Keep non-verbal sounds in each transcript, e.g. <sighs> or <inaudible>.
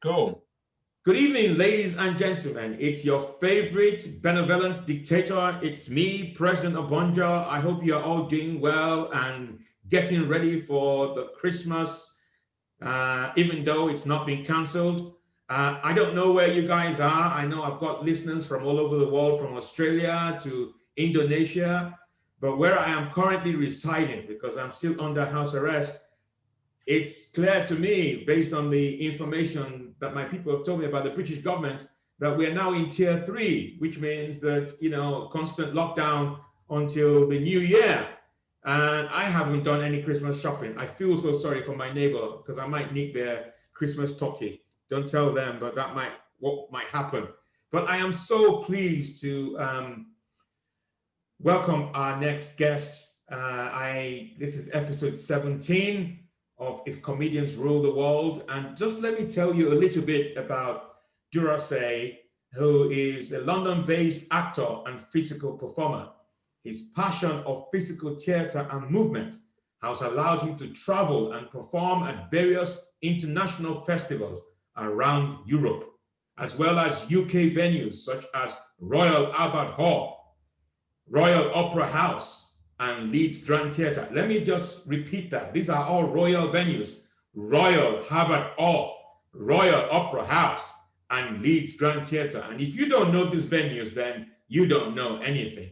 Cool. Good evening, ladies and gentlemen. It's your favorite benevolent dictator. It's me, President Obonjo. I hope you're all doing well and getting ready for the Christmas, uh, even though it's not been cancelled. Uh, I don't know where you guys are. I know I've got listeners from all over the world, from Australia to Indonesia. But where I am currently residing, because I'm still under house arrest, it's clear to me, based on the information that my people have told me about the British government, that we are now in tier three, which means that, you know, constant lockdown until the new year. And I haven't done any Christmas shopping. I feel so sorry for my neighbor because I might need their Christmas turkey. Don't tell them, but that might what might happen. But I am so pleased to um, welcome our next guest. Uh, I this is episode 17 of If Comedians Rule the World. And just let me tell you a little bit about Durassie, who is a London-based actor and physical performer. His passion of physical theater and movement has allowed him to travel and perform at various international festivals around Europe, as well as UK venues such as Royal Albert Hall, Royal Opera House, and Leeds Grand Theatre. Let me just repeat that. These are all royal venues. Royal Albert Hall, Royal Opera House, and Leeds Grand Theatre. And if you don't know these venues, then you don't know anything.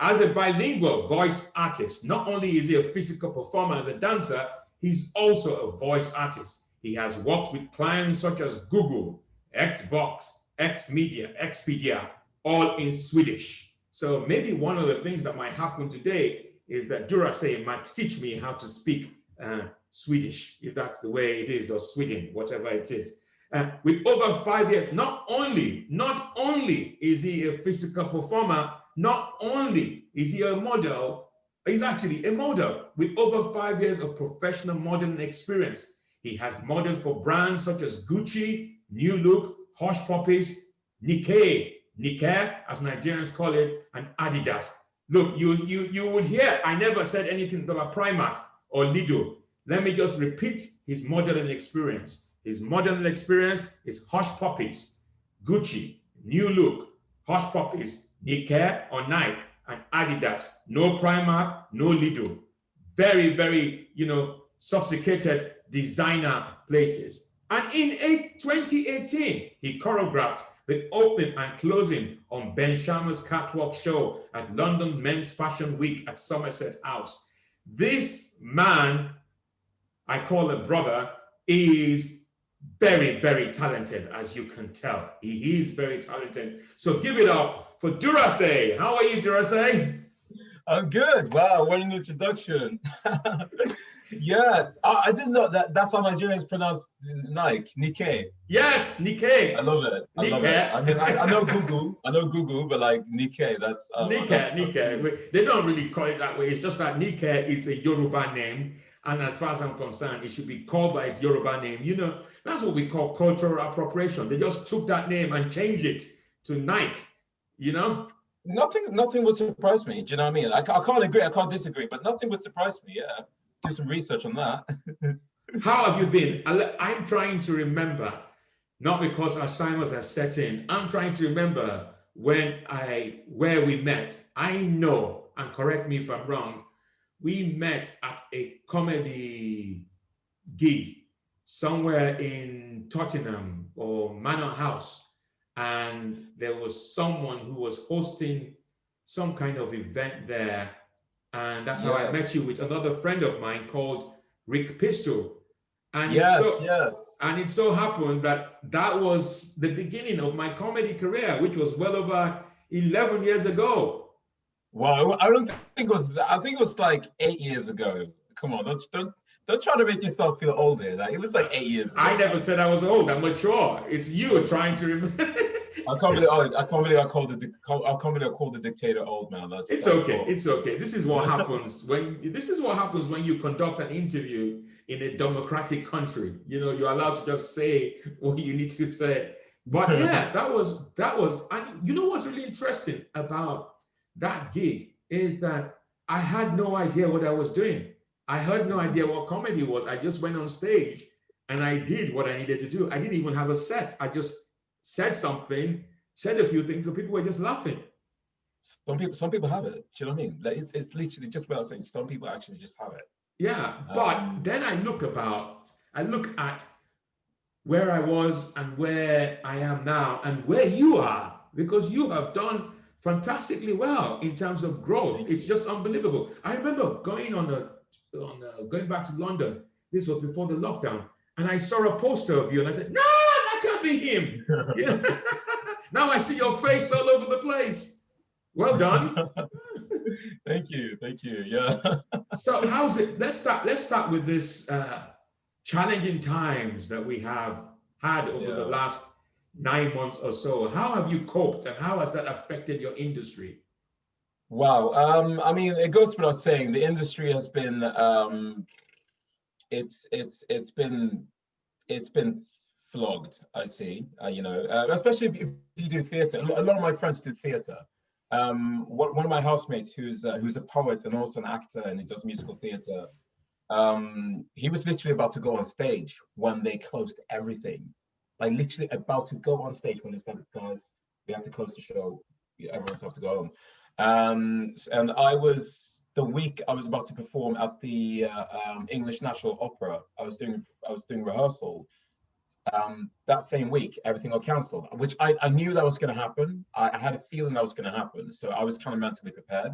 As a bilingual voice artist, not only is he a physical performer as a dancer, he's also a voice artist. He has worked with clients such as Google, Xbox, Xmedia, Expedia, all in Swedish. So maybe one of the things that might happen today is that Durassie might teach me how to speak uh, Swedish, if that's the way it is, or Sweden, whatever it is. Uh, with over five years, not only, not only is he a physical performer, not only is he a model, he's actually a model with over five years of professional modeling experience. He has modeled for brands such as Gucci, New Look, Hush Puppies, Nikkei, Nikkei, as Nigerians call it, and Adidas. Look, you, you, you would hear, I never said anything about Primark or Lidl. Let me just repeat his modeling experience. His modeling experience is Hush Puppies, Gucci, New Look, Hush Puppies, Nike or Nike, and Adidas. No Primark, no Lidl. Very, very, you know, sophisticated designer places. And in 2018, he choreographed the opening and closing on Ben Sherman's catwalk show at London Men's Fashion Week at Somerset House. This man, I call a brother, is very, very talented, as you can tell. He is very talented. So give it up for Durassie. How are you, Durassie? I'm good. Wow, what an introduction. <laughs> yes, I, I, didn't know that that's how Nigerians pronounce Nike, Nikkei. Yes, Nikkei. I love it. I Nikkei. love it. I mean, I, I, know Google. I know Google, but like Nike, that's uh, Nikkei. That's, Nikkei. That's they don't really call it that way. It's just that Nike is a Yoruba name, and as far as I'm concerned, it should be called by its Yoruba name. You know, that's what we call cultural appropriation. They just took that name and changed it to Nike. You know nothing nothing would surprise me. Do you know what I mean? I, I can't agree, I can't disagree, but nothing would surprise me. Yeah, do some research on that. <laughs> How have you been? I'm trying to remember, not because our Alzheimer's has set in. I'm trying to remember when I where we met. I know, and correct me if I'm wrong. We met at a comedy gig somewhere in Tottenham or Manor House and there was someone who was hosting some kind of event there. And that's yes. how I met you with another friend of mine called Rick Pistol. And yes, it so, yes. And it so happened that that was the beginning of my comedy career, which was well over 11 years ago. Wow, I don't think it was, I think it was like eight years ago. Come on, don't, don't, don't try to make yourself feel older. Like it was like eight years. Ago. I never said I was old. I'm mature. It's you trying to remember. <laughs> I can't believe oh, I can't believe I called the I can't believe I called the dictator old man. That's, it's that's okay. Cool. It's okay. This is what happens when this is what happens when you conduct an interview in a democratic country. You know, you're allowed to just say what you need to say. But <laughs> yeah, that was that was and you know what's really interesting about that gig is that I had no idea what I was doing. I had no idea what comedy was. I just went on stage and I did what I needed to do. I didn't even have a set. I just said something, said a few things, and people were just laughing. Some people, some people have it. Do you know what I mean? Like it's, it's literally just what I was saying. Some people actually just have it. Yeah, but um, then I look about, I look at where I was and where I am now, and where you are, because you have done fantastically well in terms of growth. It's just unbelievable. I remember going on a, on a, going back to London. This was before the lockdown, and I saw a poster of you, and I said, "No, be him." yeah. <laughs> now I see your face all over the place. Well done. <laughs> thank you, thank you. Yeah. <laughs> so how's it? Let's start. Let's start with this uh, challenging times that we have had over yeah. the last nine months or so. How have you coped, and how has that affected your industry? Wow. Um, I mean, it goes without saying, the industry has been um, it's it's it's been it's been flogged. I see. Uh, you know, uh, especially if, if, you do theatre. A lot of my friends do theatre. Um, one, one of my housemates, who's uh, who's a poet and also an actor, and he does musical theatre. Um, he was literally about to go on stage when they closed everything. Like literally about to go on stage when they said, "Guys, we have to close the show. Everyone's have to go home." Um, and I was the week I was about to perform at the uh, um, English National Opera, I was doing I was doing rehearsal. Um, that same week, everything got cancelled, which I, I knew that was going to happen. I, I, had a feeling that was going to happen, so I was kind of mentally prepared.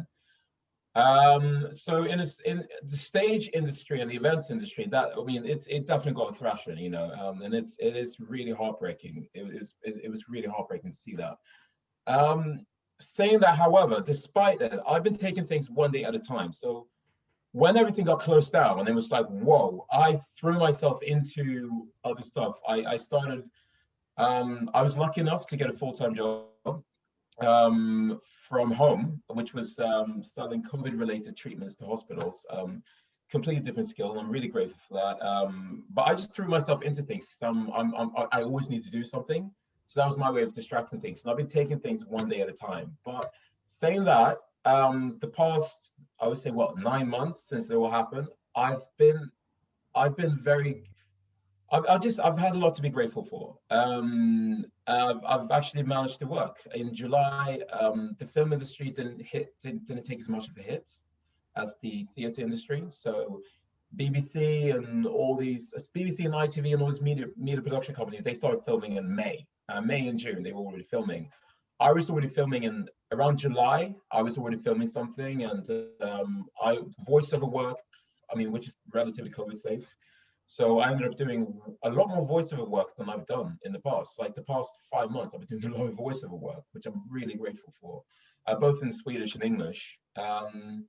Um, so in, a, in the stage industry and the events industry, that I mean, it's it definitely got a thrashing, you know, um, and it's it is really heartbreaking. It was it, it was really heartbreaking to see that. Um, saying that, however, despite that, I've been taking things one day at a time. So when everything got closed down and it was like, whoa, I threw myself into other stuff. I, I started, um, I was lucky enough to get a full-time job um, from home, which was um, selling COVID-related treatments to hospitals. Um, completely different skill, and I'm really grateful for that. Um, but I just threw myself into things because I'm, I'm, I'm, I always need to do something. So that was my way of distracting things. And I've been taking things one day at a time. But saying that, um, the past, I would say, what nine months since it all happened, I've been, I've been very, I've, I've just, I've had a lot to be grateful for. Um, I've, I've actually managed to work in July. Um, the film industry didn't hit, didn't, didn't take as much of a hit as the theatre industry. So BBC and all these BBC and ITV and all these media media production companies, they started filming in May uh, May and June, they were already filming. I was already filming in around July. I was already filming something, and um, I voiceover work. I mean, which is relatively COVID safe. So I ended up doing a lot more voiceover work than I've done in the past. Like the past five months, I've been doing a lot of voiceover work, which I'm really grateful for, uh, both in Swedish and English. Um,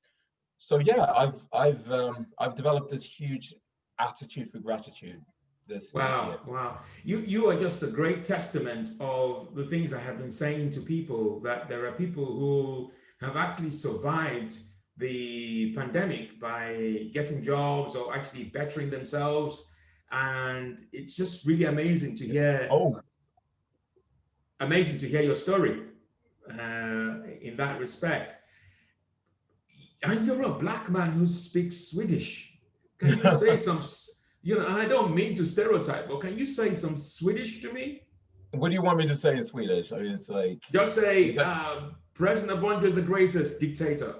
so yeah, I've I've um, I've developed this huge attitude for gratitude this wow this wow. You you are just a great testament of the things i have been saying to people that there are people who have actually survived the pandemic by getting jobs or actually bettering themselves. And it's just really amazing to hear oh. amazing to hear your story uh, in that respect. And you're a black man who speaks swedish. Can you <laughs> say some you know, and I don't mean to stereotype, but can you say some Swedish to me? What do you want me to say in Swedish? I mean, it's like just say that... uh, President Obonjo is the greatest dictator.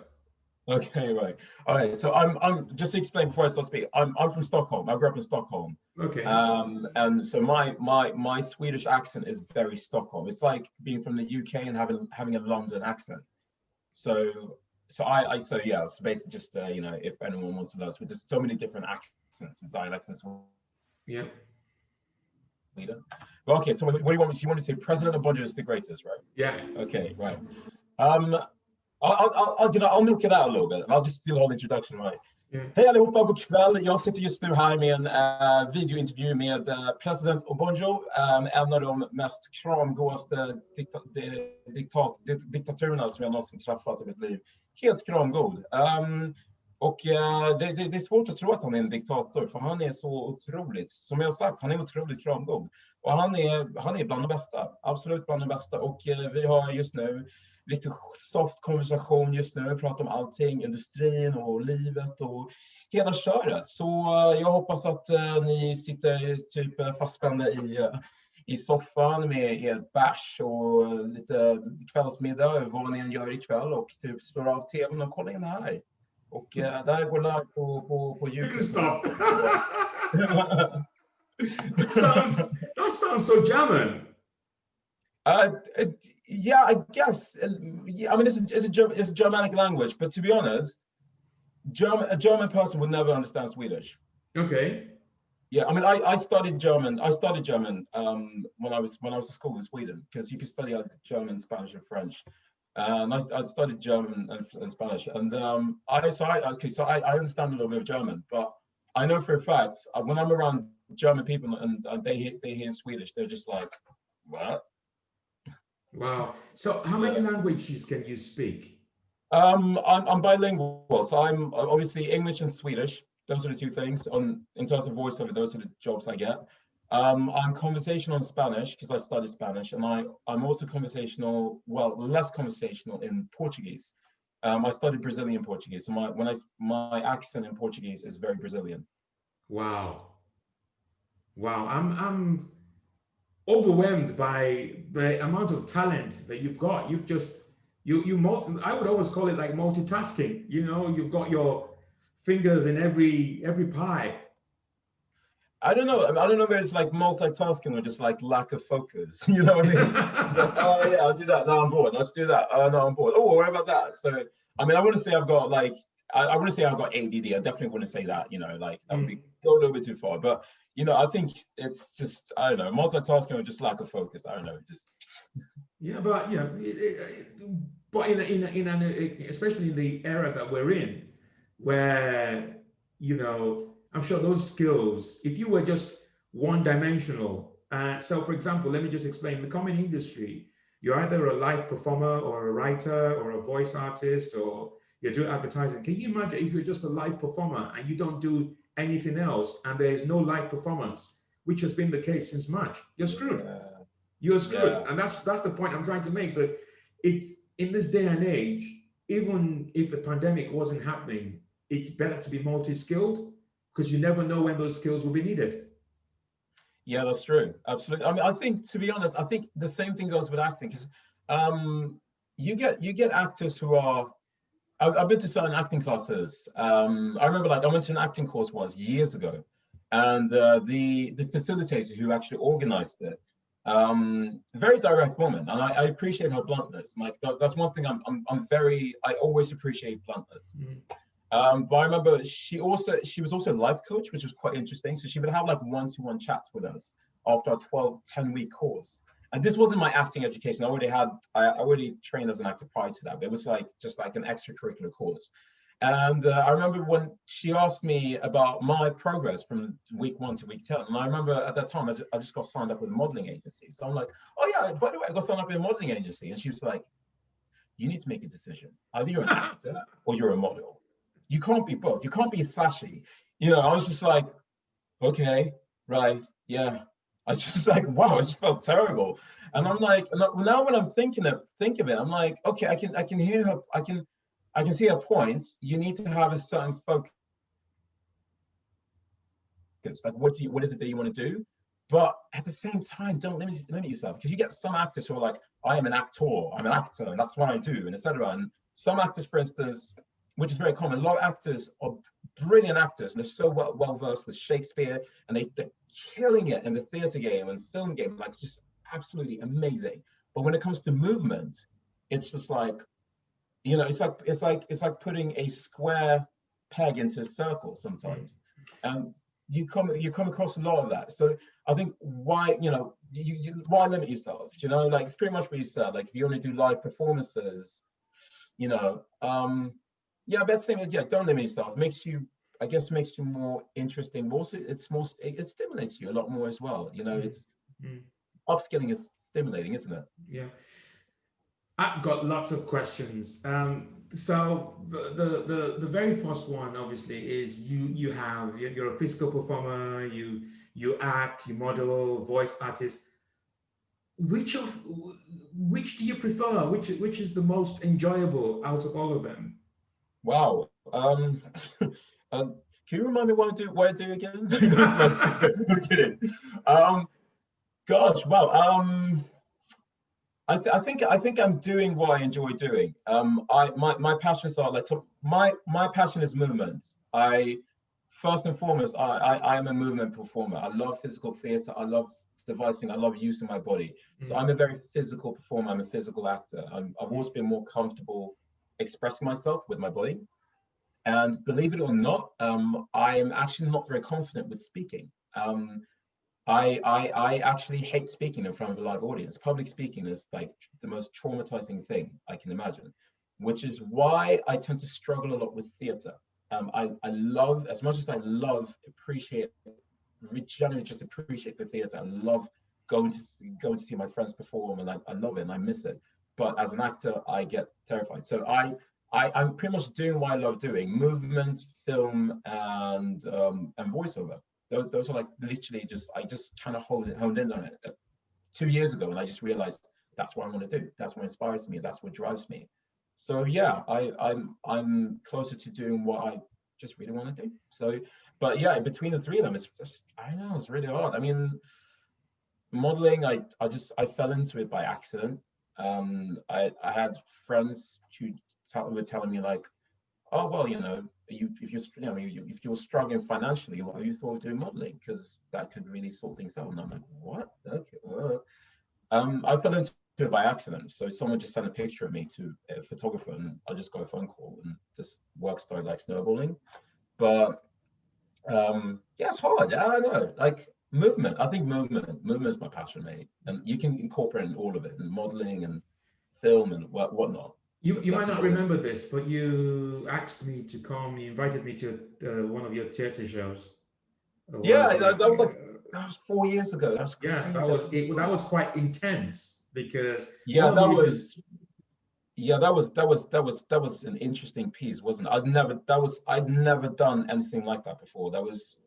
Okay, right. All right. So I'm I'm just to explain before I start speaking. I'm I'm from Stockholm. I grew up in Stockholm. Okay. Um, and so my my my Swedish accent is very Stockholm. It's like being from the UK and having having a London accent. So so I, I so yeah, so basically just uh, you know, if anyone wants to know, so there's so many different accents and dialects as well. Yeah. Leader. Well, okay, so what do you want me? So you want to say President Obonjo is the greatest, right? Yeah. Okay, right. Um, I'll, I'll, I'll, you know, I'll milk it out a little bit. I'll just do the whole introduction, right? Mm. Hej allihopa, god kväll. Jag sitter just nu här med en uh, videointervju med uh, president Obonjo, um, en av de mest kramgåaste dikta diktat diktaturerna som jag någonsin träffat i mitt liv helt kramgod. Um, och eh, det, det, det, är svårt att tro att han är en diktator, för han är så otroligt, som jag sagt, han är otroligt kramgod. Och han är, han är bland de bästa, absolut bland de bästa. Och eh, vi har just nu lite soft konversation just nu, vi pratar om allting, industrin och livet och hela köret. Så eh, jag hoppas att ni sitter typ fastspända i, i soffan med er bärs och lite kvällsmiddag, vad ni än gör ikväll och typ slår av tvn och kollar in här. Och uh, det här går live på, på, på YouTube. Stop. that sounds that sounds so German. Uh, yeah, I guess. Yeah, I mean, it's a, it's a it's a Germanic language, but to be honest, German a German person would never understand Swedish. Okay. Yeah, I mean, I, I studied German. I studied German um, when I was when I was at school in Sweden because you can study like German, Spanish, and French. And I, I studied German and, and Spanish, and um, I so I okay, so I, I understand a little bit of German, but I know for a fact uh, when I'm around German people and, and they hear, they hear Swedish, they're just like, what? <laughs> Wow. So how many yeah. languages can you speak? Um, I'm, I'm bilingual, so I'm obviously English and Swedish. Those are the two things. On in terms of voiceover, those are the jobs I get. Um, I'm conversational in Spanish because I studied Spanish, and I I'm also conversational, well, less conversational in Portuguese. Um, I studied Brazilian Portuguese, so my when I my accent in Portuguese is very Brazilian. Wow, wow! I'm I'm overwhelmed by the amount of talent that you've got. You've just you you multi, I would always call it like multitasking. You know, you've got your fingers in every every pie. I don't know. I don't know if it's like multitasking or just like lack of focus. <laughs> You know what I mean? like, <laughs> oh yeah, I'll do that. Now I'm bored. Let's do that. Oh no, I'm bored. Oh, what about that? So I mean, I wouldn't say I've got like I, I wouldn't say I've got ADD. I definitely wouldn't say that. You know, like that would be mm. go a little bit too far. But you know, I think it's just I don't know multitasking or just lack of focus. I don't know, just. Yeah, but yeah, but in a, in a, in an especially in the era that we're in, where you know, I'm sure those skills, if you were just one dimensional. Uh, so, for example, let me just explain the common industry. You're either a live performer or a writer or a voice artist or you do advertising. Can you imagine if you're just a live performer and you don't do anything else and there is no live performance, which has been the case since March? You're screwed. Yeah. You're screwed. Yeah. And that's that's the point I'm trying to make. That it's in this day and age, even if the pandemic wasn't happening, it's better to be multi-skilled because you never know when those skills will be needed. Yeah, that's true. Absolutely. I mean, I think to be honest, I think the same thing goes with acting because um, you get you get actors who are. I've, I've been to certain acting classes. Um, I remember, like, I went to an acting course once years ago, and uh, the the facilitator who actually organized it, um, very direct woman, and I, I appreciate her bluntness. Like that, that's one thing I'm, I'm I'm very I always appreciate bluntness. Mm. Um, but I remember she also she was also a life coach, which was quite interesting. So she would have like one-to-one chats with us after a 12, 10 week course. And this wasn't my acting education. I already had I already trained as an actor prior to that, but it was like just like an extracurricular course. And uh, I remember when she asked me about my progress from week one to week 10. And I remember at that time, I just, I just got signed up with a modeling agency. So I'm like, oh, yeah, by the way, I got signed up with a modeling agency. And she was like, you need to make a decision. Either you're an actor or you're a model you can't be both. You can't be slashy. You know, I was just like, okay, right, yeah. I was <laughs> just like, wow, I just felt terrible. And I'm like, now when I'm thinking of think of it, I'm like, okay, I can I can hear her, I can I can see her points. You need to have a certain focus. Like what do you what is it that you want to do? But at the same time, don't limit, limit yourself because you get some actors who are like, I am an actor, I'm an actor, and that's what I do, and etc. And some actors, for instance, which is very common. A lot of actors are brilliant actors and they're so well, well versed with Shakespeare and they, they're killing it in the theater game and film game, like just absolutely amazing. But when it comes to movement, it's just like, you know, it's like it's like it's like putting a square peg into a circle sometimes. And you come you come across a lot of that. So I think why, you know, you, you why limit yourself? You know, like it's pretty much what you said. Like if you only do live performances, you know, um, yeah, but same. Yeah, don't limit yourself. Makes you, I guess, makes you more interesting. Also, it's more. It stimulates you a lot more as well. You know, mm. it's mm. upskilling is stimulating, isn't it? Yeah. I've got lots of questions. Um, so the, the the the very first one, obviously, is you you have you're a physical performer. You you act, you model, voice artist. Which of which do you prefer? Which which is the most enjoyable out of all of them? Wow. Um, uh, <laughs> Can you remind me what I do? What I do again? <laughs> <laughs> I'm kidding. Um, gosh, well, um, I, th- I, think I think I'm doing what I enjoy doing. Um, I my my passions are like so my my passion is movement. I first and foremost I I, I am a movement performer. I love physical theatre. I love devising. I love using my body. Mm-hmm. So mm. I'm a very physical performer. I'm a physical actor. i have always been more comfortable expressing myself with my body. And believe it or not, um, I am actually not very confident with speaking. Um, I, I, I actually hate speaking in front of a live audience. Public speaking is like the most traumatizing thing I can imagine, which is why I tend to struggle a lot with theater. Um, I, I love, as much as I love, appreciate, generally just appreciate the theater. I love going to going to see my friends perform, and I, I love it and I miss it. But as an actor, I get terrified. So I I, am pretty much doing what I love doing: movement, film, and um, and voiceover. Those those are like literally just I just kind of hold it honed in on it uh, two years ago, and I just realized that's what I want to do. That's what inspires me. That's what drives me. So yeah, I I'm I'm closer to doing what I just really want to do. So, but yeah, between the three of them, it's just I know, it's really hard. I mean, modeling, I I just I fell into it by accident. Um, I I had friends who tell, were telling me like, oh well, you know, you if you're you know you, if you're struggling financially, what you thought of doing modeling because that could really sort things out. And I'm like, what? Okay. Um, I fell into it by accident. So someone just sent a picture of me to a photographer, and I just got a phone call, and this work started like snowballing. But um, yeah, it's hard. Yeah, I know. Like movement. I think movement. Movement is my passion, mate. And you can incorporate in all of it, and modeling and film and what whatnot. You, you might not remember this, but you asked me to come. You invited me to uh, one of your theater shows. Yeah, that, that, was like that was four years ago. That was yeah, that was it, that was quite intense because yeah, that was yeah, that was that was that was that was an interesting piece, wasn't it? I'd never that was I'd never done anything like that before. That was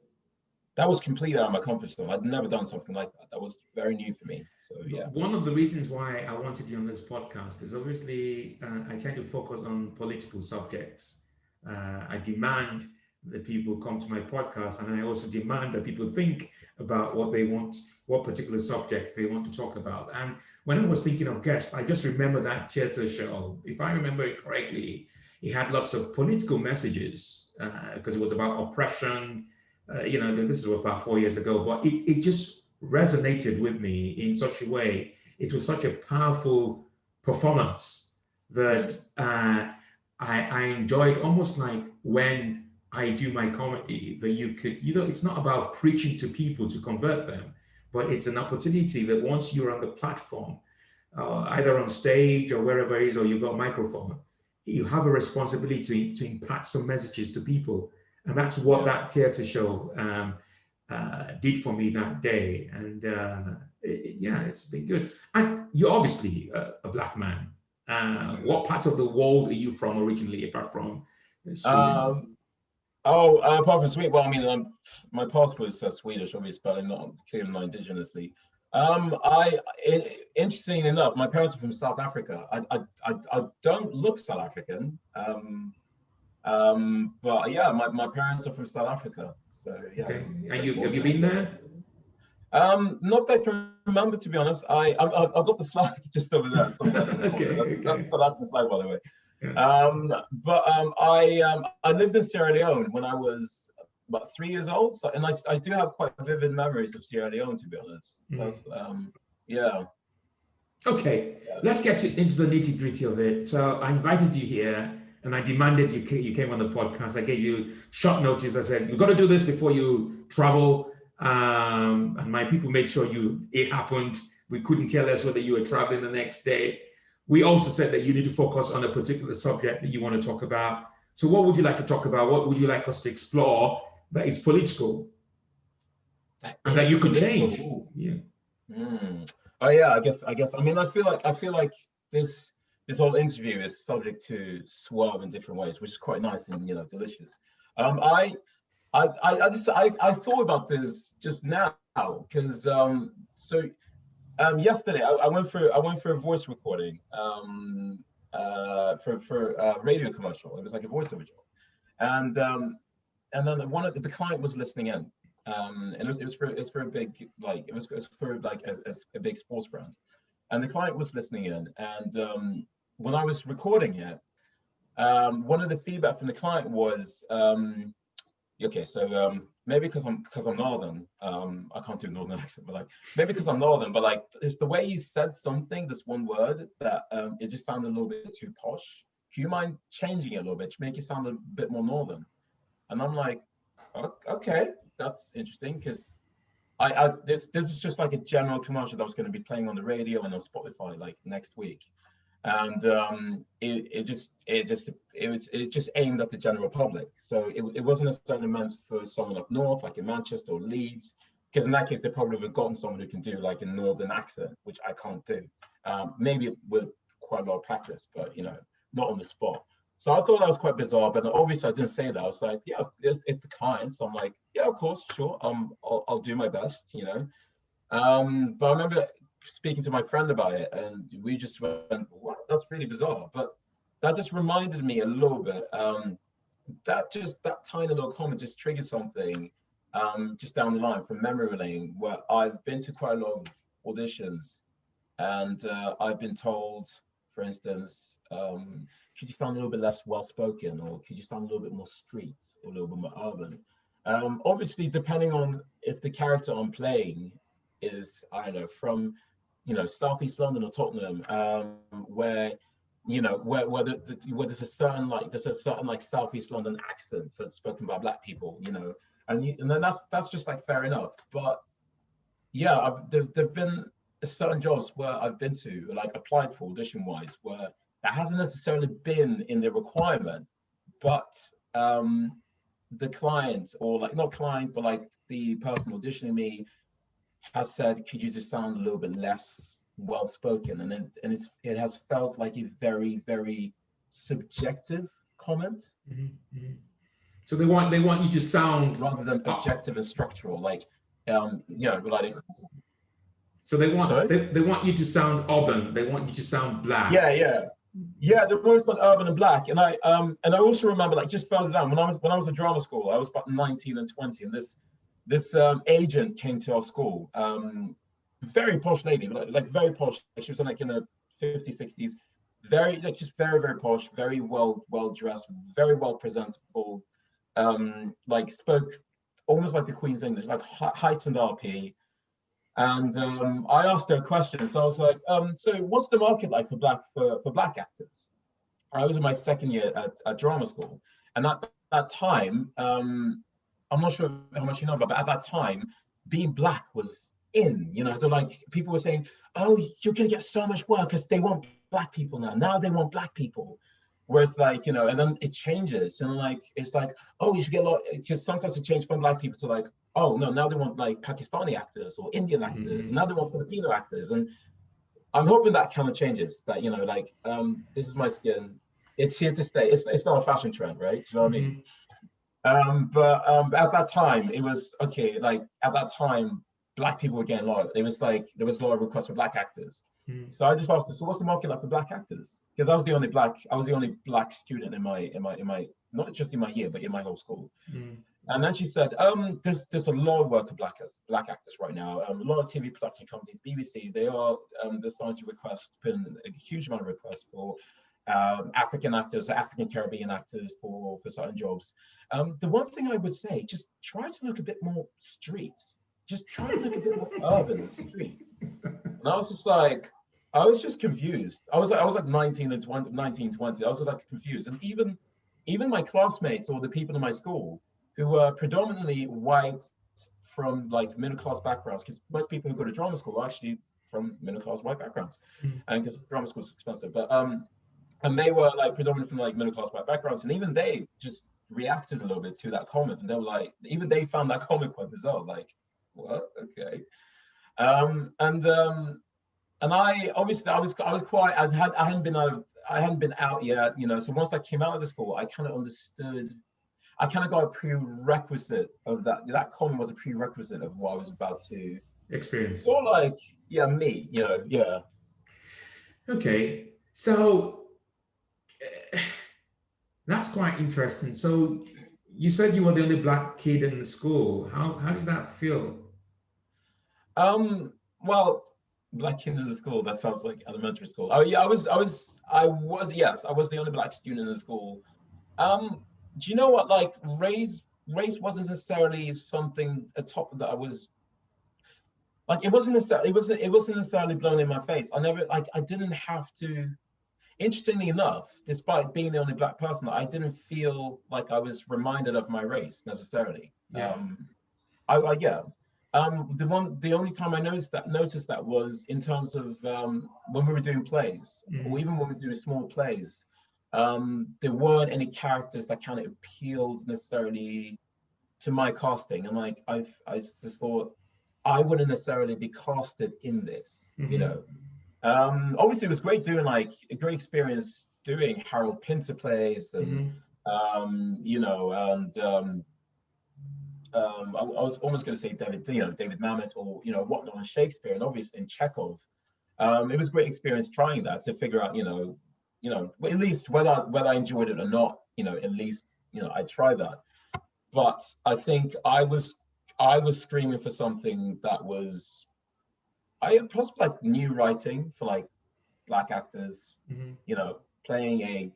that was completely out of my comfort zone. I'd never done something like that. That was very new for me. So yeah. One of the reasons why I wanted you on this podcast is obviously uh, I tend to focus on political subjects. Uh, I demand that people come to my podcast, and I also demand that people think about what they want, what particular subject they want to talk about. And when I was thinking of guests, I just remember that theater show. If I remember it correctly, it had lots of political messages because uh, it was about oppression uh, you know, this is about four years ago, but it, it just resonated with me in such a way. It was such a powerful performance that uh, I, I enjoyed almost like when I do my comedy, that you could, you know, it's not about preaching to people to convert them, but it's an opportunity that once you're on the platform, uh, either on stage or wherever it is, or you've got a microphone, you have a responsibility to, to impart some messages to people and that's what that theater show um, uh, did for me that day. And uh, it, yeah, it's been good. And you're obviously a, a black man. Uh, what part of the world are you from originally, apart from Sweden? Um, oh, uh, apart from Sweden, well, I mean, um, my passport is uh, Swedish, obviously, but I'm not clearly not indigenously. Um, I, it, interesting enough, my parents are from South Africa. I, I, I, I don't look South African. Um, um, but yeah, my, my parents are from South Africa. So yeah. Okay. And you have you been there? Um, not that I can remember to be honest. I I have got the flag <laughs> just over there. okay, that's, okay. that's South African flag, by the way. Yeah. Um, but um, I um, I lived in Sierra Leone when I was about three years old, so, and I, I do have quite vivid memories of Sierra Leone, to be honest. Mm. Um, yeah. Okay, yeah. let's get to, into the nitty gritty of it. So I invited you here and I demanded you you came on the podcast. I gave you short notice. I said you've got to do this before you travel, um, and my people made sure you it happened. We couldn't care less whether you were traveling the next day. We also said that you need to focus on a particular subject that you want to talk about. So, what would you like to talk about? What would you like us to explore that is political that and that you could change? Yeah. Mm. Oh yeah, I guess. I guess. I mean, I feel like I feel like this this whole interview is subject to swerve in different ways, which is quite nice and you know delicious. Um, I, I, I just I, I thought about this just now because um, so um, yesterday I, I, went for I went for a voice recording um, uh, for for a radio commercial. It was like a voiceover job, and um, and then one of the, the client was listening in, um, and it was, it was for it was for a big like it was, it was for like a, a, big sports brand, and the client was listening in, and um, when I was recording it, um, one of the feedback from the client was, um, okay, so um, maybe because I'm because I'm northern, um, I can't do northern <laughs> accent, but like maybe because I'm northern, but like it's the way you said something, this one word that um, it just sounded a little bit too posh. Do you mind changing it a little bit to make it sound a bit more northern? And I'm like, okay, that's interesting because I, I this this is just like a general commercial that was going to be playing on the radio and on Spotify like next week, and um, it, it just it just it was it's just aimed at the general public. So it, it wasn't necessarily meant for someone up north like in Manchester or Leeds, because in that case they probably would have gotten someone who can do like a northern accent, which I can't do. Um, maybe with quite a lot of practice, but you know not on the spot. So I thought that was quite bizarre, but obviously I didn't say that. I was like, yeah, it's, it's the client. So I'm like, yeah, of course, sure. Um, I'll, I'll do my best, you know. Um, but I remember speaking to my friend about it and we just went, wow, that's really bizarre. But that just reminded me a little bit. Um, that just, that tiny little comment just triggered something um, just down the line from memory lane where I've been to quite a lot of auditions and uh, I've been told, for instance, um, could you sound a little bit less well spoken or could you sound a little bit more street or a little bit more urban? Um, obviously, depending on if the character I'm playing is, I don't know, from, you know, Southeast London or Tottenham, um, where, you know, where, where, the, the, where there's a certain, like, there's a certain, like, Southeast London accent that's spoken by Black people, you know, and, you, and then that's, that's just, like, fair enough. But, yeah, I've, there, there've been certain jobs where I've been to, like, applied for audition-wise, where that hasn't necessarily been in the requirement, but um, the client or like not client, but like the person auditioning me has said, could you just sound a little bit less well spoken? And it, and it's it has felt like a very very subjective comment. Mm-hmm, mm-hmm. So they want they want you to sound rather than objective and structural, like um, you know, like. So they want they, they want you to sound urban. They want you to sound black. Yeah, yeah. Yeah, the voice on Urban and Black, and I um and I also remember like just further down when I was when I was at drama school, I was about 19 and 20, and this this um, agent came to our school, um, very posh lady, like, like very posh. She was in like in the 50s, 60s, very like just very very posh, very well well dressed, very well presentable, um, like spoke almost like the Queen's English, like heightened RP, and um, I asked her a question. So I was like, um, so what's the market like for black for, for black actors? I was in my second year at, at drama school. And at that time, um, I'm not sure how much you know about, but at that time, being black was in, you know, they're like, people were saying, oh, you're gonna get so much work because they want black people now. Now they want black people. Whereas like, you know, and then it changes and like, it's like, oh, you should get a lot, because sometimes it changes from black people to like, oh no, now they want like Pakistani actors or Indian actors. Mm-hmm. Now they want Filipino actors, and I'm hoping that kind of changes. That you know, like um, this is my skin. It's here to stay. It's it's not a fashion trend, right? Do you know what mm-hmm. I mean? Um, but um, at that time, it was okay. Like at that time, black people were getting a lot. It was like there was a lot of requests for black actors. Mm. So I just asked, her, so what's the market like for black actors? Because I was the only black, I was the only black student in my in my in my not just in my year, but in my whole school. Mm. And then she said, um, there's, there's a lot of work for black, black actors right now. Um, a lot of TV production companies, BBC, they are um, they're starting to request, been a huge amount of requests for um, African actors, African Caribbean actors for, for certain jobs. Um, the one thing I would say, just try to look a bit more streets. Just try to look a bit more <laughs> urban streets. And I was just like, I was just confused. I was I was like 19 and 20, 19, 20. I was like confused. And even even my classmates or the people in my school, who were predominantly white from like middle class backgrounds, because most people who go to drama school are actually from middle class white backgrounds, mm. and because drama school is expensive. But um, and they were like predominantly from like middle class white backgrounds, and even they just reacted a little bit to that comment, and they were like, even they found that <laughs> comment quite bizarre. Like, what? Okay. Um, and um, and I obviously I was I was quite I had I hadn't been out of I hadn't been out yet, you know. So once I came out of the school, I kind of understood I kind of got a prerequisite of that. That comment was a prerequisite of what I was about to experience. So like, yeah, me, you know, yeah. Okay, so that's quite interesting. So you said you were the only black kid in the school. How how did that feel? Um, well, black kid in the school, that sounds like elementary school. Oh yeah, I was I was I was yes, I was the only black student in the school. Um, do you know what like race race wasn't necessarily something a topic that I was like it wasn't necessarily it wasn't it wasn't necessarily blown in my face. I never like I didn't have to interestingly enough, despite being the only black person, I didn't feel like I was reminded of my race necessarily. Yeah. Um, I, I, yeah. Um, the one, the only time I noticed that noticed that was in terms of um, when we were doing plays, mm-hmm. or even when we were doing small plays. Um, there weren't any characters that kind of appealed necessarily to my casting, and like I've, I just thought I wouldn't necessarily be casted in this, mm-hmm. you know. Um, obviously, it was great doing like a great experience doing Harold Pinter plays and mm-hmm. um, you know, and um, um, I, I, was almost going to say David, you know, David Mamet or you know whatnot on Shakespeare and obviously in Chekhov. Um, it was a great experience trying that to figure out, you know, you know, at least whether whether I enjoyed it or not, you know, at least you know I tried that. But I think I was I was screaming for something that was I possibly like new writing for like black actors, mm-hmm. you know, playing a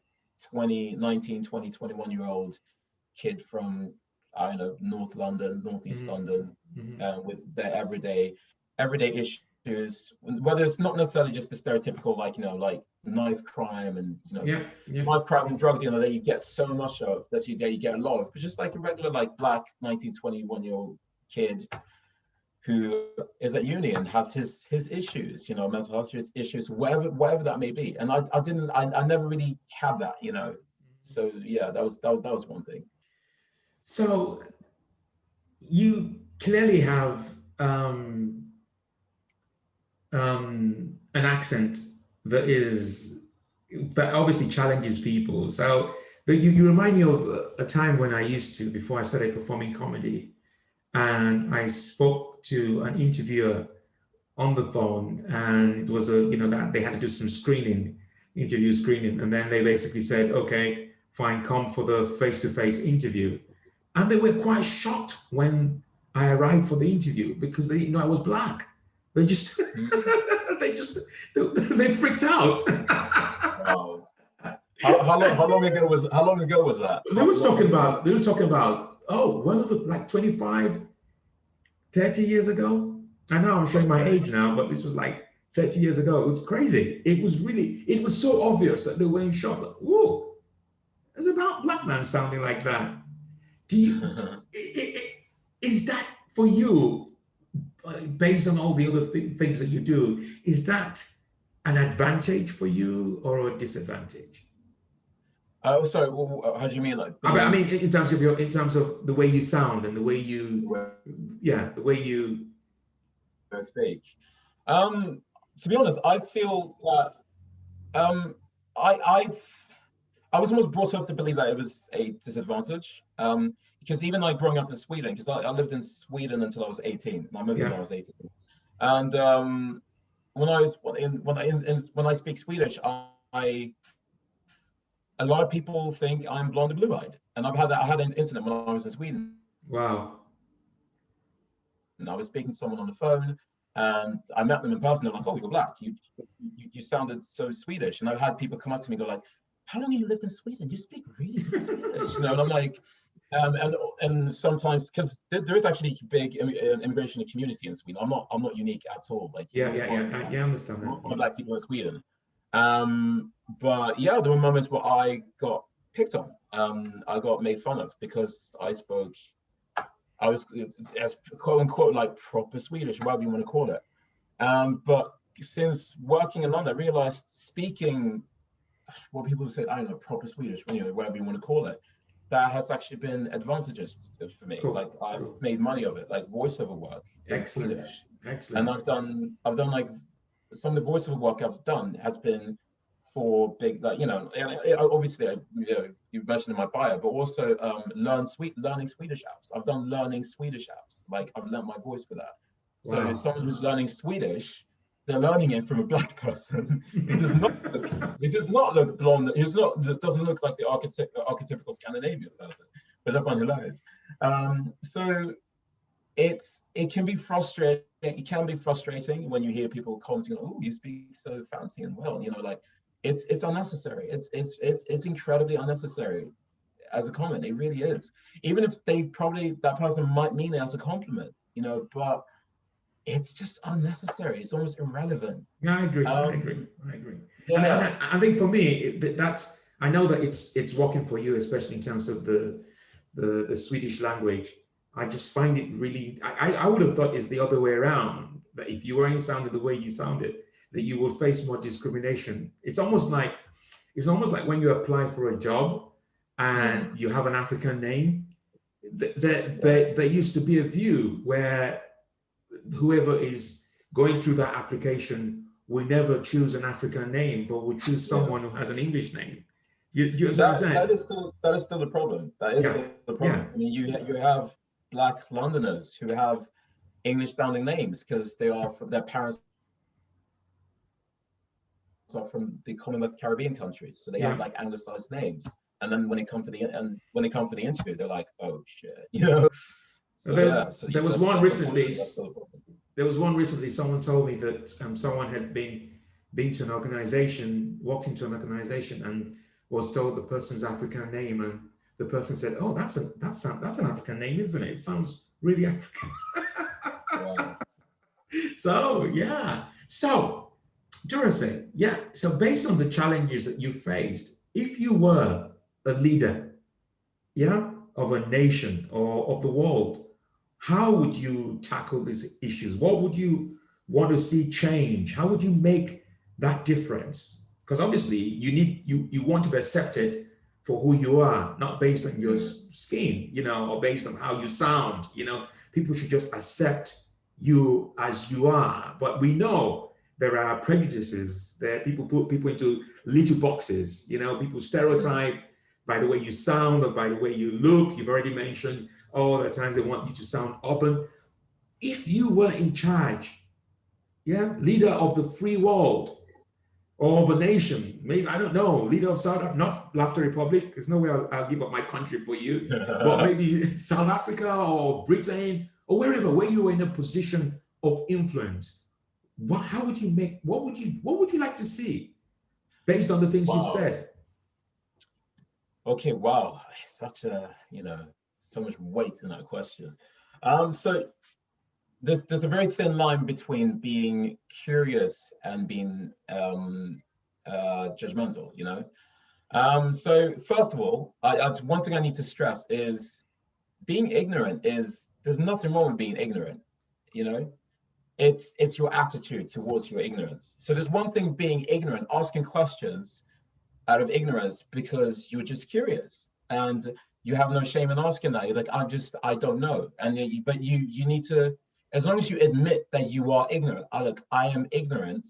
20, 19, 20, 21 year old kid from, I don't know, North London, Northeast mm-hmm. London, mm-hmm. Uh, with their everyday, everyday issues, whether it's not necessarily just the stereotypical, like, you know, like knife crime and, you know, yeah, yeah. knife crime and drug dealer that you get so much of, that you get, you get a lot of, but just like a regular, like black 19, 21 year old kid who is at uni and has his his issues, you know, mental health issues, whatever whatever that may be. And I, I didn't I, I never really had that, you know. So yeah, that was that was that was one thing. So you clearly have um, um, an accent that is that obviously challenges people. So you, you remind me of a time when I used to before I started performing comedy, and I spoke to an interviewer on the phone, and it was a you know that they had to do some screening, interview screening, and then they basically said, okay, fine, come for the face-to-face interview, and they were quite shocked when I arrived for the interview because they you know I was black. They just <laughs> mm. they just they, they freaked out. wow. How, how, long, how long ago was how long ago was that? They were talking about they were talking about oh well like 25 30 years ago. I know I'm showing my age now, but this was like 30 years ago. It was crazy. It was really, it was so obvious that they were in shock. Like, whoa, it's about black man sounding like that. Do you, <laughs> is that for you, uh, based on all the other th- things that you do, is that an advantage for you or a disadvantage? Oh, sorry. Well, how do you mean? Like, I mean, I mean, in terms of your, in terms of the way you sound and the way you, yeah, the way you speak. Um, to be honest, I feel that um, I, I've, I was almost brought up to believe that it was a disadvantage. Um, because even like growing up in Sweden, because I, I, lived in Sweden until I was 18. I moved yeah. when I was 18. And um, when I was in, when I in, when I speak Swedish, I, I a lot of people think I'm blonde and blue-eyed, and I've had that. I had an incident when I was in Sweden. Wow. And I was speaking to someone on the phone, and I met them in person. They're like, "Oh, you're black. You, you, you sounded so Swedish." And I've had people come up to me and go like, "How long have you lived in Sweden? You speak really good Swedish." You know, and I'm like, um, and and sometimes because there, there is actually big immigration community in Sweden. I'm not I'm not unique at all. Like yeah, yeah, yeah, yeah, I understand that. Black people in Sweden. Um, but yeah, there were moments where I got picked on. Um, I got made fun of because I spoke, I was as quote unquote like proper Swedish, whatever you want to call it. Um, but since working in London, I realized speaking what people say, I don't know, proper Swedish, you know, whatever you want to call it, that has actually been advantageous for me. Cool. Like I've cool. made money of it, like voiceover work. Excellent. Swedish. Excellent. And I've done, I've done like some of the voiceover work I've done has been for big, like you know, obviously, you know, you mentioned in my bio, but also um, learn sweet learning Swedish apps. I've done learning Swedish apps. Like I've learned my voice for that. So wow. someone who's learning Swedish, they're learning it from a black <laughs> person. it does not look, it does not look blonde. It's not. It doesn't look like the archetyp- archetypical Scandinavian person. which I find hilarious. Um, so it's it can be frustrating. It can be frustrating when you hear people commenting, "Oh, you speak so fancy and well." You know, like it's it's unnecessary. It's it's it's it's incredibly unnecessary as a comment. It really is. Even if they probably that person might mean it as a compliment, you know, but it's just unnecessary. It's almost irrelevant. Yeah, I agree. Um, I agree. I agree. Yeah. And, and I, I, think for me, it, that's I know that it's it's working for you, especially in terms of the the, the Swedish language. I just find it really. I, I would have thought it's the other way around. That if you weren't sounding the way you sounded, that you will face more discrimination. It's almost like it's almost like when you apply for a job and you have an African name. There, there, there used to be a view where whoever is going through that application will never choose an African name, but will choose someone who has an English name. You, you that, what I'm saying? That is still that is still the problem. That is yeah. the problem. Yeah. I mean, you you have black Londoners who have English sounding names because they are from their parents are from the Commonwealth Caribbean countries, so they yeah. have like anglicized names. And then when they come for the and when they come for the interview, they're like, "Oh shit," <laughs> you know. So, there, yeah, so there was one recently. There was one recently. Someone told me that um, someone had been been to an organization, walked into an organization, and was told the person's African name, and the person said, "Oh, that's a that's a, that's an African name, isn't it? It sounds really African." <laughs> So yeah, so Durassie, yeah. So based on the challenges that you faced, if you were a leader, yeah, of a nation or of the world, how would you tackle these issues? What would you want to see change? How would you make that difference? Because obviously you need you you want to be accepted for who you are, not based on your mm. skin, you know, or based on how you sound. You know, people should just accept you as you are. But we know there are prejudices that people put people into little boxes. You know, people stereotype by the way you sound or by the way you look. You've already mentioned oh, all the times they want you to sound open. If you were in charge, yeah, leader of the free world or of a nation, maybe I don't know, leader of South Africa, not Laughter Republic. There's no way I'll, I'll give up my country for you, <laughs> but maybe <laughs> South Africa or Britain or wherever, where you were in a position of influence. What, how would you make? What would you? What would you like to see, based on the things wow. you've said? Okay, wow, such a you know so much weight in that question. Um, so there's there's a very thin line between being curious and being um, uh, judgmental. You know. Um, so first of all, I, I, one thing I need to stress is being ignorant is there's nothing wrong with being ignorant. You know, it's it's your attitude towards your ignorance. So there's one thing being ignorant, asking questions out of ignorance because you're just curious and you have no shame in asking that. You're like, I just, I don't know. And you, but you, you need to, as long as you admit that you are ignorant, I look, I am ignorant,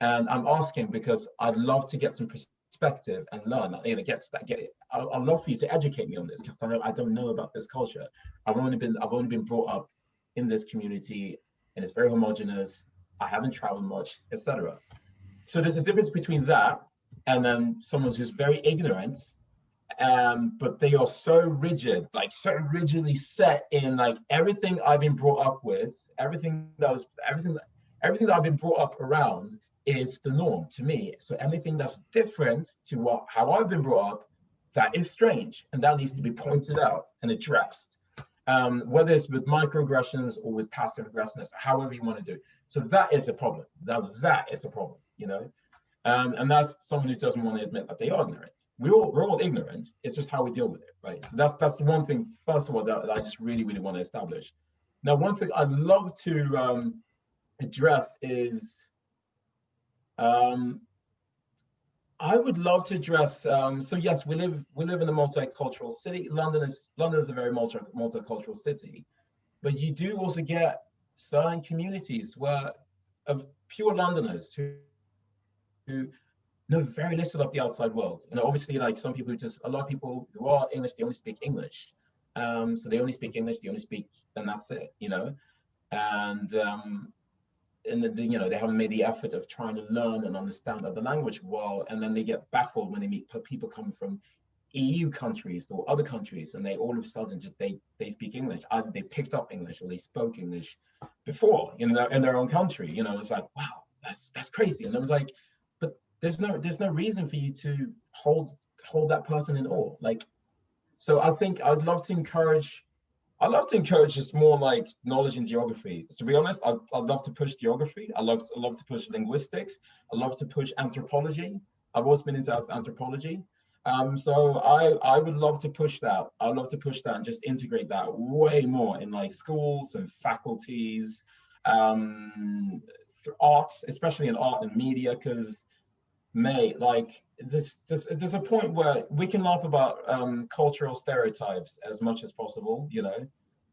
and I'm asking because I'd love to get some perspective and learn. You know, get that, get. I, would love for you to educate me on this because I, I don't know about this culture. I've only been, I've only been brought up in this community, and it's very homogenous. I haven't traveled much, etc. So there's a difference between that and then someone who's very ignorant um but they are so rigid like so rigidly set in like everything i've been brought up with everything that was everything everything that i've been brought up around is the norm to me so anything that's different to what how i've been brought up that is strange and that needs to be pointed out and addressed um, whether it's with microaggressions or with passive aggressiveness however you want to do It. so that is a problem now that is a problem you know um, and that's someone who doesn't want to admit that they are ignorant. We all we're all ignorant. It's just how we deal with it, right? So that's that's one thing. First of all, that, that I just really really want to establish. Now, one thing I'd love to um, address is, um, I would love to address. Um, so yes, we live we live in a multicultural city. London is London is a very multi multicultural city, but you do also get certain communities where of pure Londoners who who know very little of the outside world. You know, obviously, like some people just a lot of people who are English, they only speak English. Um, so they only speak English, they only speak, and that's it, you know. And um, and the, you know they haven't made the effort of trying to learn and understand other language well, and then they get baffled when they meet people coming from EU countries or other countries, and they all of a sudden just they they speak English. Either they picked up English or they spoke English before in their in their own country. You know, it's like wow, that's that's crazy. And I was like, there's no there's no reason for you to hold hold that person in awe. Like, so I think I'd love to encourage. I'd love to encourage just more like knowledge in geography. To be honest, I'd, I'd love to push geography. I love to, I love to push linguistics. I love to push anthropology. I've always been into anthropology. Um, so I, I would love to push that. I'd love to push that and just integrate that way more in like schools and faculties, um, arts, especially in art and media, because mate, like this, this, there's a point where we can laugh about um, cultural stereotypes as much as possible, you know,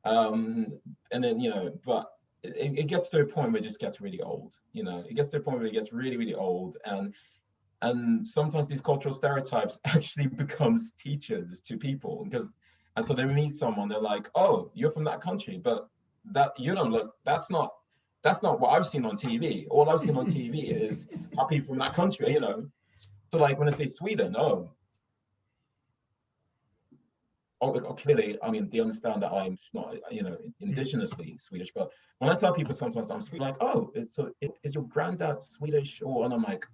um, and then you know, but it, it gets to a point where it just gets really old, you know, it gets to a point where it gets really, really old, and and sometimes these cultural stereotypes <laughs> actually becomes teachers to people because and so they meet someone they're like oh you're from that country but that you don't look that's not that's not what i've seen on tv all i've seen on <laughs> tv is how people from that country you know so like when i say sweden oh Oh, clearly, I mean, they understand that I'm not, you know, indigenously Swedish. But when I tell people sometimes I'm Swedish, like, oh, it's so is your granddad Swedish? Or and I'm like,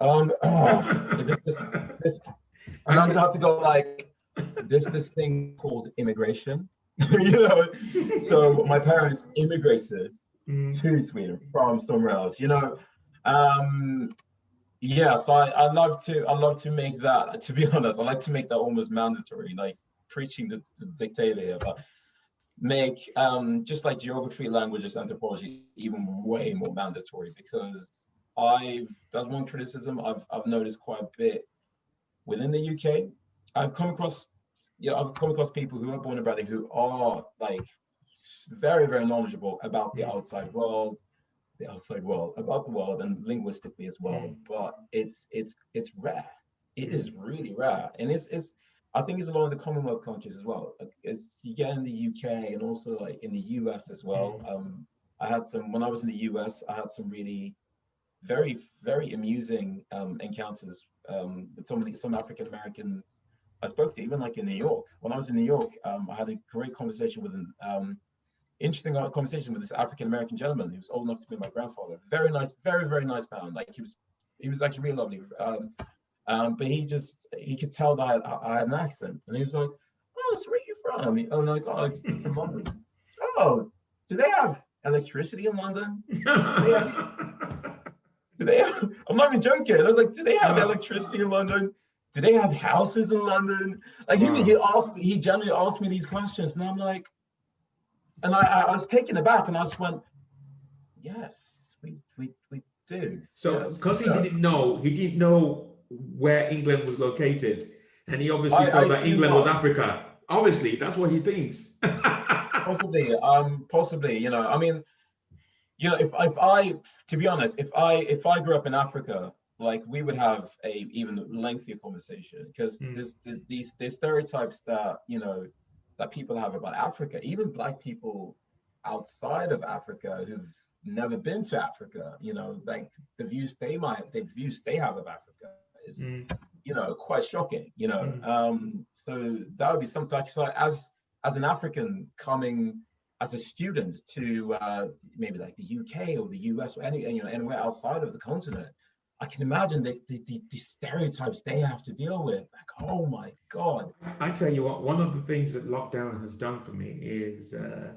um, <sighs> oh, this, this, this, and I just have to go like, there's this thing called immigration, <laughs> you know. So my parents immigrated mm. to Sweden from somewhere else, you know. Um, yeah, so I, I love to I love to make that. <laughs> To be honest, I like to make that almost mandatory, like preaching the, the dictator here, but make um, just like geography, languages, anthropology even way more mandatory because I've that's one criticism I've I've noticed quite a bit within the UK. I've come across yeah, I've come across people who are born and bred who are like very, very knowledgeable about the outside world, the outside world, about the world and linguistically as well. Mm. But it's it's it's rare. It is really rare. And it's it's I think it's a lot of the Commonwealth countries as well. As you get in the UK and also like in the US as well. Mm. Um, I had some when I was in the US, I had some really very very amusing um, encounters um, with some some African Americans I spoke to, even like in New York. When I was in New York, um, I had a great conversation with an um, interesting conversation with this African American gentleman. He was old enough to be my grandfather. Very nice, very very nice man. Like he was he was actually really lovely. Um, um, but he just he could tell that I, I, had an accent, and he was like, "Oh, so where are you from?" I'm like, "Oh, it's from <laughs> London." oh, do they have electricity in London? <laughs> do they have, I'm not even joking. I was like, do they have electricity in London? Do they have houses in London? Like he, he asked, he generally asked me these questions, and I'm like, and I, I was taken aback, and I just went, yes, we we we do. So because yes. he didn't know, he didn't know where England was located, and he obviously I, thought I that England was Africa. Obviously, that's what he thinks. <laughs> possibly, um, possibly. You know, I mean, you know, if if I, to be honest, if I if I grew up in Africa, like we would have a even lengthier conversation because mm. there's, there's these there's stereotypes that you know that people have about Africa, even black people outside of Africa who've never been to Africa, you know, like the views they might the views they have of Africa is mm. you know quite shocking, you know. Mm. Um, so that would be something like so as as an African coming as a student to uh, maybe like the UK or the US or any you know anywhere outside of the continent, I can imagine the, the, the, the, stereotypes they have to deal with. Oh my God. I tell you what, one of the things that lockdown has done for me is uh,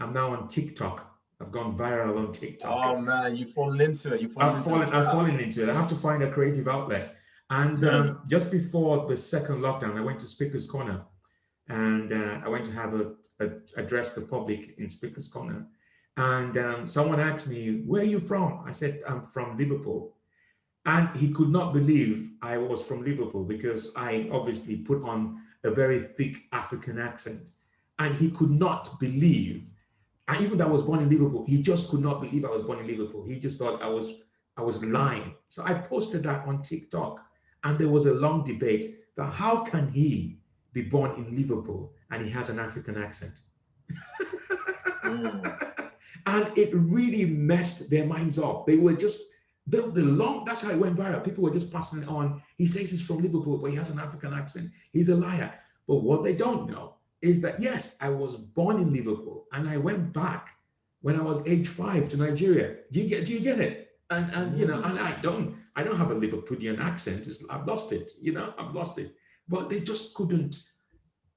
I'm now on TikTok. I've gone viral on TikTok. Oh man, you've fallen into it. You've fallen I've fallen, I've fallen into it. I have to find a creative outlet. And yeah. um, just before the second lockdown, I went to Speaker's Corner and uh, I went to have a, a, address the public in Speaker's Corner. And um, someone asked me, "Where are you from?" I said, "I'm from Liverpool," and he could not believe I was from Liverpool because I obviously put on a very thick African accent, and he could not believe. And even though I was born in Liverpool, he just could not believe I was born in Liverpool. He just thought I was I was lying. So I posted that on TikTok, and there was a long debate that how can he be born in Liverpool and he has an African accent. mm. <laughs> And it really messed their minds up. They were just The, the long, that's how it went viral. People were just passing it on. He says he's from Liverpool, but he has an African accent. He's a liar. But what they don't know is that, yes, I was born in Liverpool and I went back when I was age five to Nigeria. Do you get, do you get it? And, and, you know, and I don't, I don't have a Liverpudlian accent. I've lost it, you know, I've lost it. But they just couldn't,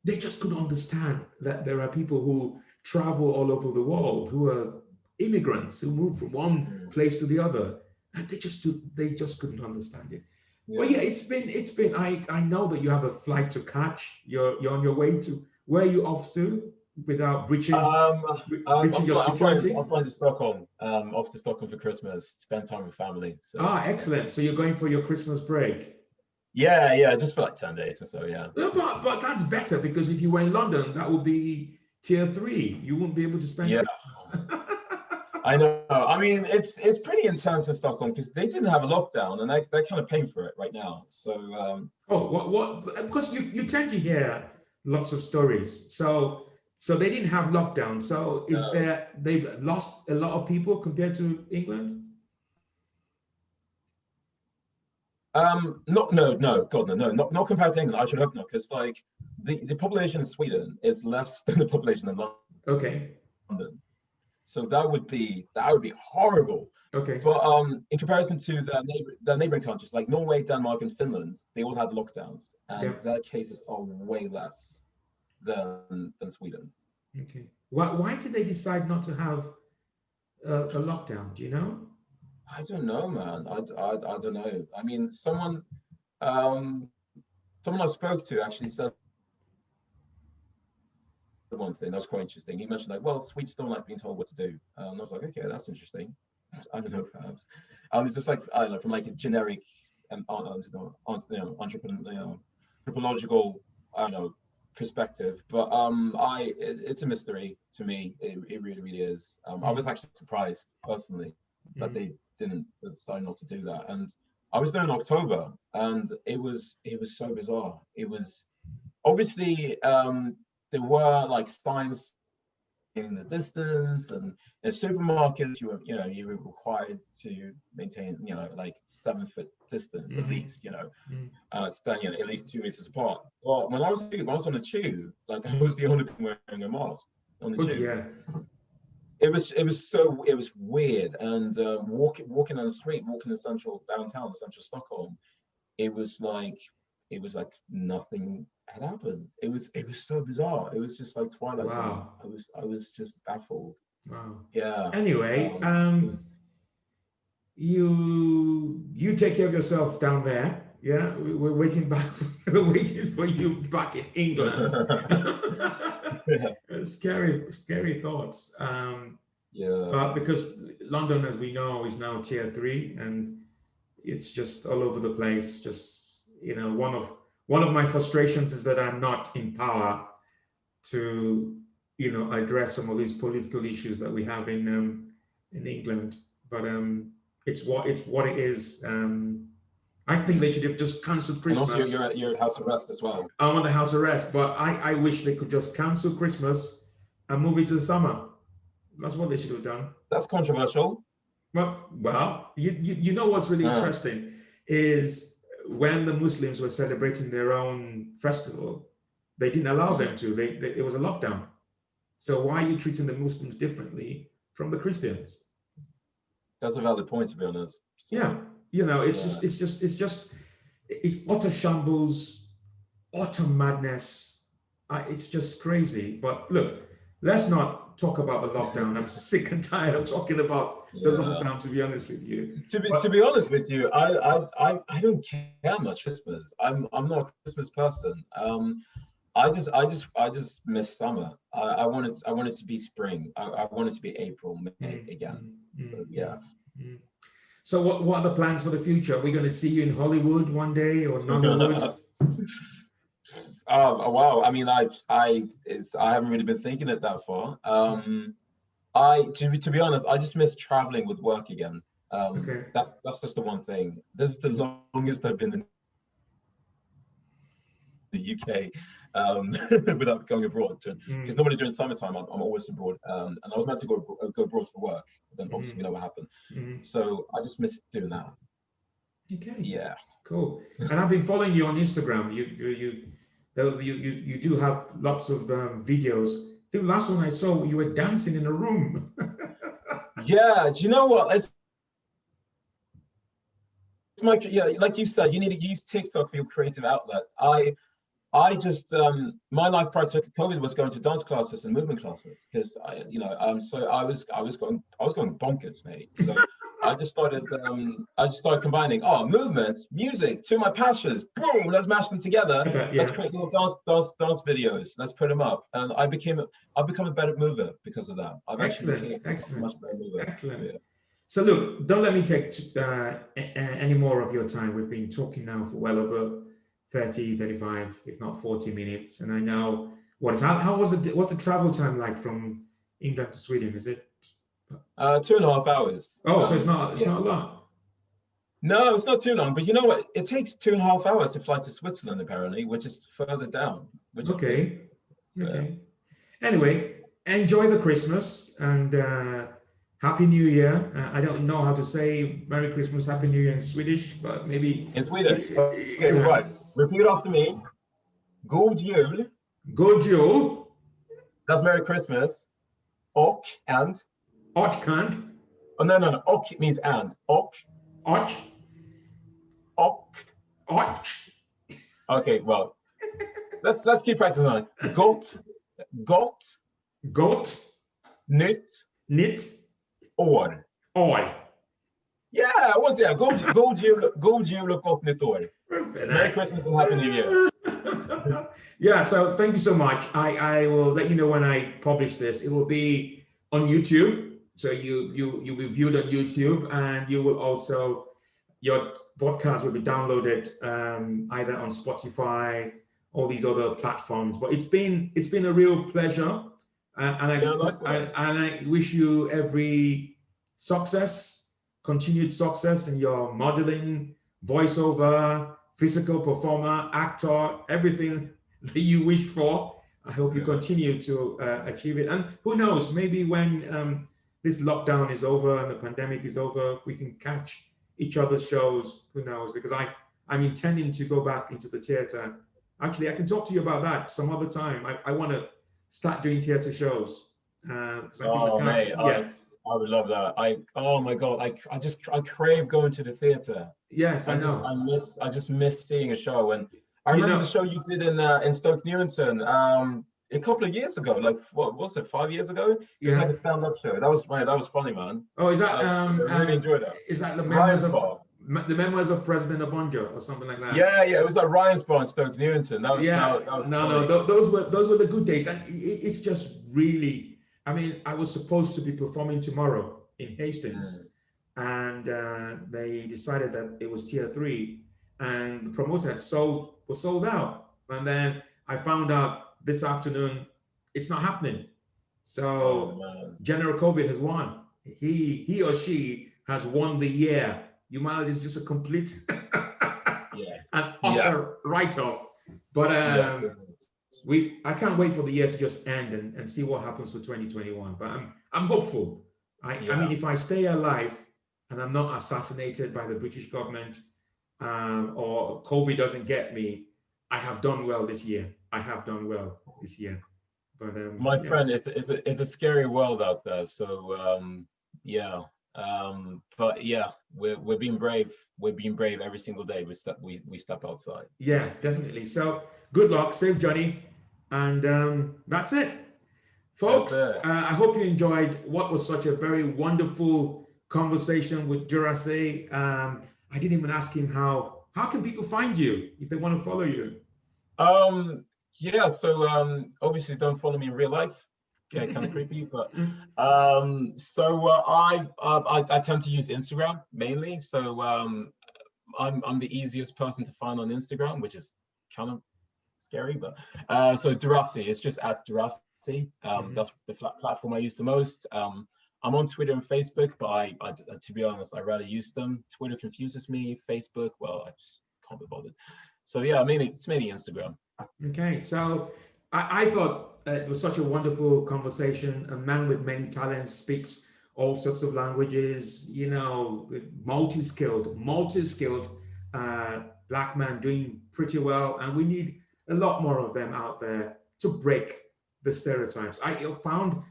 they just couldn't understand that there are people who travel all over the world who are immigrants who move from one mm. place to the other and they just do, they just couldn't understand it yeah. well yeah it's been it's been i i know that you have a flight to catch you're you're on your way to where are you off to without breaching, um, um breaching your security? I'm flying, to Stockholm, um, off to Stockholm for Christmas, spend time with family. So, ah, excellent. So you're going for your Christmas break? Yeah, yeah, just for like 10 days or so, yeah. yeah but, but that's better because if you were in London, that would be tier three. You won't be able to spend Yeah. <laughs> I know. I mean, it's it's pretty intense in Stockholm because they didn't have a lockdown, and they they're kind of paying for it right now. So. Um, oh, what what? Because you you tend to hear lots of stories. So so they didn't have lockdown. So is no. there they've lost a lot of people compared to England? Um, not no no God no no not not compared to England. I should hope not because like the the population in Sweden is less <laughs> than the population in London. Okay. London. So that would be that would be horrible. Okay. But um, in comparison to the neighbor, the neighboring countries like Norway, Denmark, and Finland, they all had lockdowns, and yeah. their cases are way less than than Sweden. Okay. Why why did they decide not to have a, a lockdown? Do you know? I don't know, man. I, I, I don't know. I mean, someone um, someone I spoke to actually said one thing that was quite interesting. He mentioned like, well, Swedes don't like being told what to do. Um, and I was like, okay, that's interesting. <laughs> I don't know, perhaps. I was just like, I don't know, from like a generic and um, you know, entrepreneurial, anthropological, I don't know, perspective. But um, I, it, it's a mystery to me. It, it really, really is. Um, I was actually surprised personally mm-hmm. that they didn't decide not to do that. And I was there in October, and it was it was so bizarre. It was obviously um, there were like signs in the distance and in supermarkets you were you know you were required to maintain you know like seven foot distance mm-hmm. at least you know mm-hmm. uh standing at least two meters apart but when i was when i was on the tube like <laughs> i was the only one wearing a mask on the oh, tube yeah it was it was so it was weird and uh, walking walking on the street walking in central downtown central stockholm it was like it was like nothing had happened. It was it was so bizarre. It was just like Twilight wow. Zone. I was I was just baffled. Wow. Yeah. Anyway, um, um was... you you take care of yourself down there. Yeah, we're waiting back. <laughs> we're waiting for you back in England. <laughs> <laughs> Scary, scary thoughts. Um, yeah. But because London, as we know, is now tier three, and it's just all over the place. Just you know, one of one of my frustrations is that I'm not in power to, you know, address some of these political issues that we have in um, in England. But um, it's what it's what it is. Um, I think they should have just cancelled Christmas. And also, you're at, you're at house arrest as well. I'm on the house arrest, but I, I wish they could just cancel Christmas and move it to the summer. That's what they should have done. That's controversial. Well, well, you you, you know what's really yeah. interesting is when the Muslims were celebrating their own festival, they didn't allow them to. They, they, it was a lockdown. So why are you treating the Muslims differently from the Christians? That's a valid point, to be honest. So, yeah, you know, it's yeah. just, it's just, it's just, it's utter shambles, utter madness. Uh, it's just crazy. But look, let's not talk about the lockdown. I'm sick and tired of talking about the yeah. lockdown. To be honest with you, to be but, to be honest with you, I, I I I don't care much Christmas. I'm I'm not a Christmas person. Um, I just I just I just miss summer. I, I wanted I wanted to be spring. I, I wanted to be April, May mm, again. Mm, so yeah. Mm. So what what are the plans for the future? Are we going to see you in Hollywood one day or <laughs> Nollywood? <laughs> Oh wow! I mean, I I it's, I haven't really been thinking it that far. Um, I to be to be honest, I just miss traveling with work again. Um, okay. That's that's just the one thing. This is the longest I've been. In... the UK um, <laughs> without going abroad. Because Mm. normally during summertime, I'm, I'm always abroad, um, and I was meant to go go abroad for work. But then obviously Mhm. you know what happened. Mm. So I just miss doing that. Okay. Yeah. Cool. And I've been following you on Instagram. You you you you you, you do have lots of um, videos. The last one I saw you were dancing in a room. <laughs> Yeah. Do you know what? It's, my yeah, like you said, you need to use TikTok for your creative outlet. I I just um my life prior to COVID was going to dance classes and movement classes because I you know um so I was I was going I was going bonkers, mate. So I just started um I just started combining oh movement, music, two of my passions, boom, let's mash them together. Okay, Let's create little dance dance dance videos. Let's put them up, and I became I've become a better mover because of that. I've Excellent, excellent. much better mover. Excellent. Yeah. So look, don't let me take uh, any more of your time. We've been talking now for well over 30, 35, if not 40 minutes. And I know what is how, how was it what's the travel time like from England to Sweden? Is it Uh, two and a half hours. oh so Um, it's not it's yeah. not long. No, it's not too long. But you know what? It takes two and a half hours to fly to Switzerland, apparently, which is further down. Which is Okay. So, Okay. Anyway, enjoy the Christmas and uh, Happy New Year. Uh, I don't know how to say Merry Christmas, Happy New Year in Swedish, but maybe. In Swedish. Okay, Yeah. right. Repeat after me. God jul. God jul, That's Merry Christmas. Och and. Otkant, Oh no no no. Och means and. Och. Och, Och. Och, Okay, well, let's let's keep practicing on it. Gott, gott, Got, nytt Nit, år. Oi. Yeah, I was there. God, god jul, god jul och gott nytt år. Merry Christmas and Happy New Year. <laughs> yeah, so thank you so much. I, I will let you know when I publish this. It will be on YouTube. So you you you'll be viewed on YouTube and you will also your podcast will be downloaded um, either on Spotify, all these other platforms. But it's been it's been a real pleasure. Uh, and I, Yeah, likewise. I and I wish you every success, continued success in your modeling, voiceover, physical performer, actor, everything <laughs> that you wish for. I hope you continue to uh, achieve it. And who knows, maybe when um, this lockdown is over and the pandemic is over, we can catch each other's shows. Who knows? Because I, I'm intending to go back into the theater. Actually, I can talk to you about that some other time. I, I want to start doing theater shows. Uh, Oh mate, I, I would love that. I oh my god, I I just I crave going to the theater. yes, I, I just know. I miss I just miss seeing a show. And I You remember know- the show you did in uh, in Stoke Newington um a couple of years ago. Like what was it? Five years ago? It was yeah. like a stand-up show. That was man, that was funny, man. Oh, is that I, um, I really uh, enjoyed that. is that the memoirs of Bar. the memoirs of President Obonjo or something like that? Yeah, yeah, it was like Ryan's Bar in Stoke Newington. That was yeah. that, that was no, funny. no, those were those were the good days, and it's just really. I mean, I was supposed to be performing tomorrow in Hastings, Mm. and uh, they decided that it was tier three, and the promoter had sold was sold out, and then I found out this afternoon it's not happening. So Oh. General COVID has won. He he or she has won the year. Humanity is just a complete <laughs> Yeah. and Yeah. utter write-off. But um, yeah. we I can't wait for the year to just end and, and see what happens for 2021. But I'm I'm hopeful. I, I mean, if I stay alive and I'm not assassinated by the British government um, or COVID doesn't get me, I have done well this year. I have done well this year. But um, my yeah. friend it's, it's, a, it's a scary world out there so um yeah um but yeah we're, we're being brave we're being brave every single day we step we, we step outside Yes, definitely. So good luck, save Johnny, and um, that's it, folks. it. Uh, I hope you enjoyed what was such a very wonderful conversation with Durassie. Um, I didn't even ask him how how can people find you if they want to follow you. um yeah so um obviously don't follow me in real life yeah kind of <laughs> creepy but um so uh, I, uh, I i tend to use instagram mainly so um i'm i'm the easiest person to find on instagram which is kind of scary but uh so Durassie, it's just at Durassie. um Mhm. that's the flat platform i use the most um i'm on twitter and facebook but I, I to be honest i rather use them twitter confuses me facebook well i just can't be bothered so yeah, I mean it's mainly Instagram. Okay, so I, I thought it was such a wonderful conversation. A man with many talents speaks all sorts of languages. You know, multi-skilled, multi-skilled uh, black man doing pretty well, and we need a lot more of them out there to break the stereotypes. I found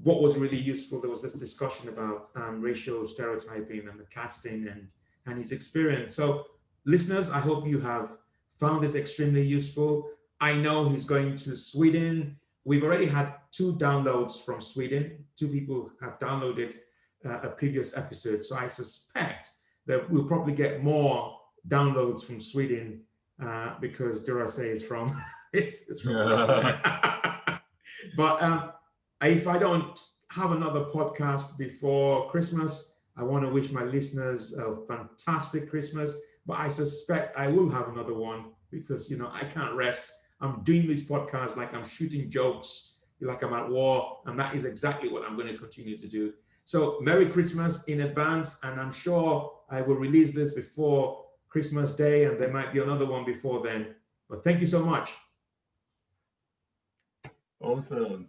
what was really useful. There was this discussion about um, racial stereotyping and the casting and and his experience. So, listeners, I hope you have found this extremely useful. I know he's going to Sweden. We've already had two downloads from Sweden. Two people have downloaded uh, a previous episode. So I suspect that we'll probably get more downloads from Sweden uh, because Durassie is from. <laughs> it's, it's from <laughs> <laughs> but um, if I don't have another podcast before Christmas, I want to wish my listeners a fantastic Christmas. But I suspect I will have another one because you know I can't rest. I'm doing this podcast like I'm shooting jokes, like I'm at war, and that is exactly what I'm going to continue to do. So Merry Christmas in advance, and I'm sure I will release this before Christmas Day, and there might be another one before then. But thank you so much. Awesome.